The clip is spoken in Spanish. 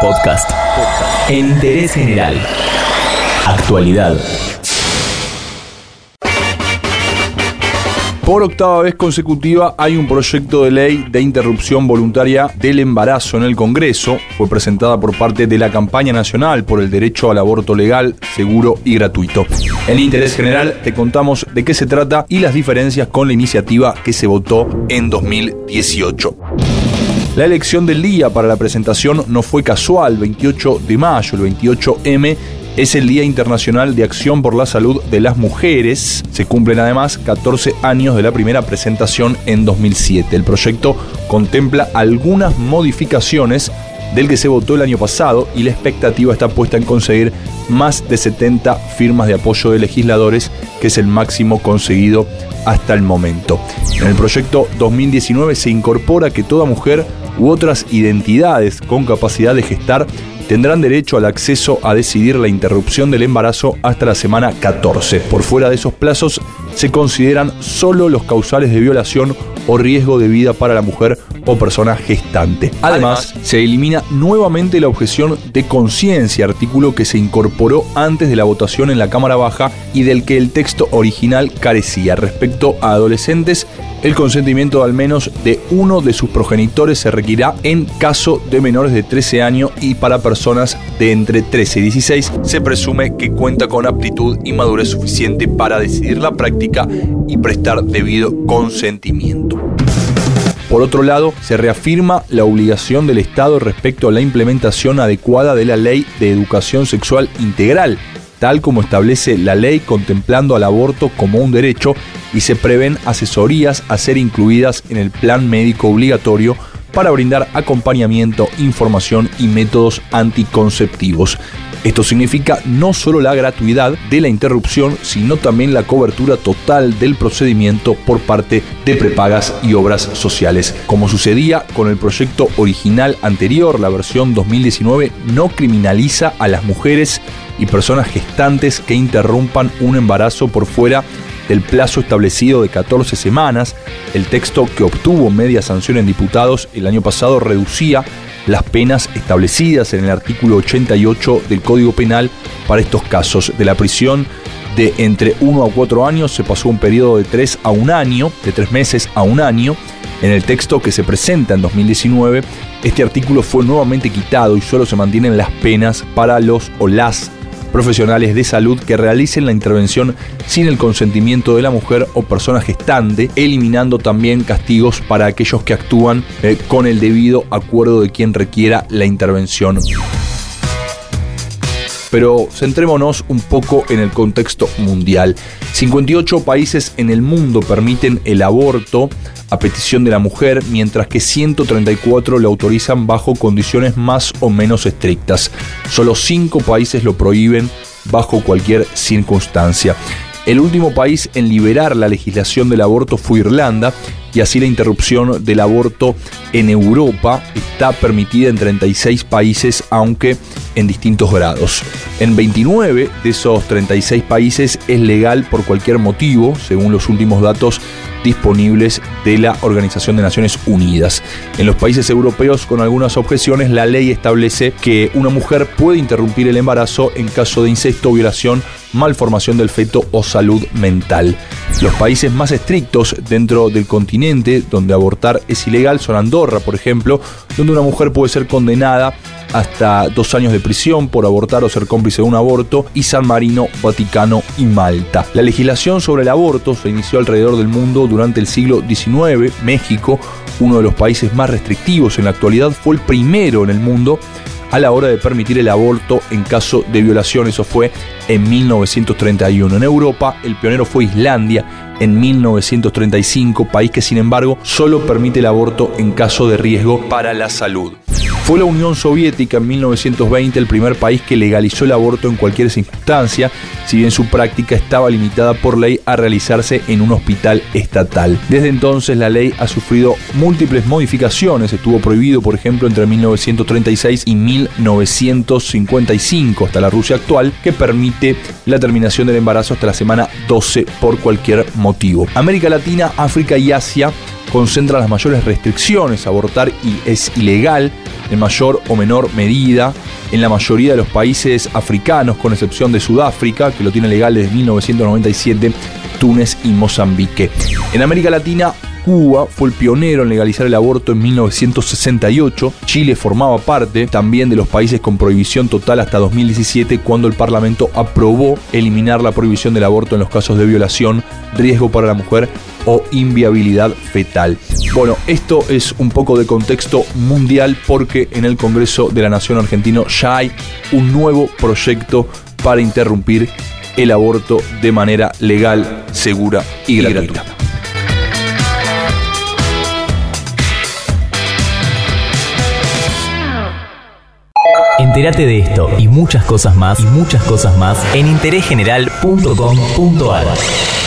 Podcast. Interés general. Actualidad. Por octava vez consecutiva hay un proyecto de ley de interrupción voluntaria del embarazo en el Congreso. Fue presentada por parte de la campaña nacional por el derecho al aborto legal, seguro y gratuito. En interés general te contamos de qué se trata y las diferencias con la iniciativa que se votó en 2018. La elección del día para la presentación no fue casual, 28 de mayo, el 28M es el Día Internacional de Acción por la Salud de las Mujeres. Se cumplen además 14 años de la primera presentación en 2007. El proyecto contempla algunas modificaciones del que se votó el año pasado y la expectativa está puesta en conseguir más de 70 firmas de apoyo de legisladores, que es el máximo conseguido hasta el momento. En el proyecto 2019 se incorpora que toda mujer u otras identidades con capacidad de gestar tendrán derecho al acceso a decidir la interrupción del embarazo hasta la semana 14. Por fuera de esos plazos se consideran solo los causales de violación o riesgo de vida para la mujer o persona gestante. Además, se elimina nuevamente la objeción de conciencia, artículo que se incorporó antes de la votación en la Cámara Baja y del que el texto original carecía. Respecto a adolescentes, el consentimiento de al menos de uno de sus progenitores se requerirá en caso de menores de 13 años y para personas de entre 13 y 16 se presume que cuenta con aptitud y madurez suficiente para decidir la práctica y prestar debido consentimiento. Por otro lado, se reafirma la obligación del Estado respecto a la implementación adecuada de la Ley de Educación Sexual Integral, tal como establece la ley contemplando al aborto como un derecho y se prevén asesorías a ser incluidas en el plan médico obligatorio para brindar acompañamiento, información y métodos anticonceptivos. Esto significa no solo la gratuidad de la interrupción, sino también la cobertura total del procedimiento por parte de prepagas y obras sociales. Como sucedía con el proyecto original anterior, la versión 2019 no criminaliza a las mujeres y personas gestantes que interrumpan un embarazo por fuera del plazo establecido de 14 semanas. El texto que obtuvo media sanción en diputados el año pasado reducía las penas establecidas en el artículo 88 del Código Penal para estos casos. De la prisión de entre 1 a 4 años se pasó un periodo de 3 a 1 año, de 3 meses a 1 año. En el texto que se presenta en 2019, este artículo fue nuevamente quitado y solo se mantienen las penas para los o las profesionales de salud que realicen la intervención sin el consentimiento de la mujer o persona gestante, eliminando también castigos para aquellos que actúan eh, con el debido acuerdo de quien requiera la intervención pero centrémonos un poco en el contexto mundial. 58 países en el mundo permiten el aborto a petición de la mujer, mientras que 134 lo autorizan bajo condiciones más o menos estrictas. Solo 5 países lo prohíben bajo cualquier circunstancia. El último país en liberar la legislación del aborto fue Irlanda y así la interrupción del aborto en Europa está permitida en 36 países, aunque en distintos grados. En 29 de esos 36 países es legal por cualquier motivo, según los últimos datos disponibles de la Organización de Naciones Unidas. En los países europeos, con algunas objeciones, la ley establece que una mujer puede interrumpir el embarazo en caso de incesto, violación, malformación del feto o salud mental. Los países más estrictos dentro del continente donde abortar es ilegal son Andorra, por ejemplo, donde una mujer puede ser condenada hasta dos años de prisión por abortar o ser cómplice de un aborto, y San Marino, Vaticano y Malta. La legislación sobre el aborto se inició alrededor del mundo durante el siglo XIX. México, uno de los países más restrictivos en la actualidad, fue el primero en el mundo a la hora de permitir el aborto en caso de violación. Eso fue en 1931. En Europa, el pionero fue Islandia en 1935, país que sin embargo solo permite el aborto en caso de riesgo para la salud. Fue la Unión Soviética en 1920 el primer país que legalizó el aborto en cualquier circunstancia, si bien su práctica estaba limitada por ley a realizarse en un hospital estatal. Desde entonces la ley ha sufrido múltiples modificaciones, estuvo prohibido por ejemplo entre 1936 y 1955 hasta la Rusia actual, que permite la terminación del embarazo hasta la semana 12 por cualquier motivo. América Latina, África y Asia concentra las mayores restricciones. Abortar y es ilegal en mayor o menor medida en la mayoría de los países africanos, con excepción de Sudáfrica, que lo tiene legal desde 1997, Túnez y Mozambique. En América Latina, Cuba fue el pionero en legalizar el aborto en 1968. Chile formaba parte también de los países con prohibición total hasta 2017 cuando el Parlamento aprobó eliminar la prohibición del aborto en los casos de violación, riesgo para la mujer o inviabilidad fetal. Bueno, esto es un poco de contexto mundial porque en el Congreso de la Nación Argentino ya hay un nuevo proyecto para interrumpir el aborto de manera legal, segura y gratuita. Entérate de esto y muchas cosas más y muchas cosas más en interésgeneral.com.ar.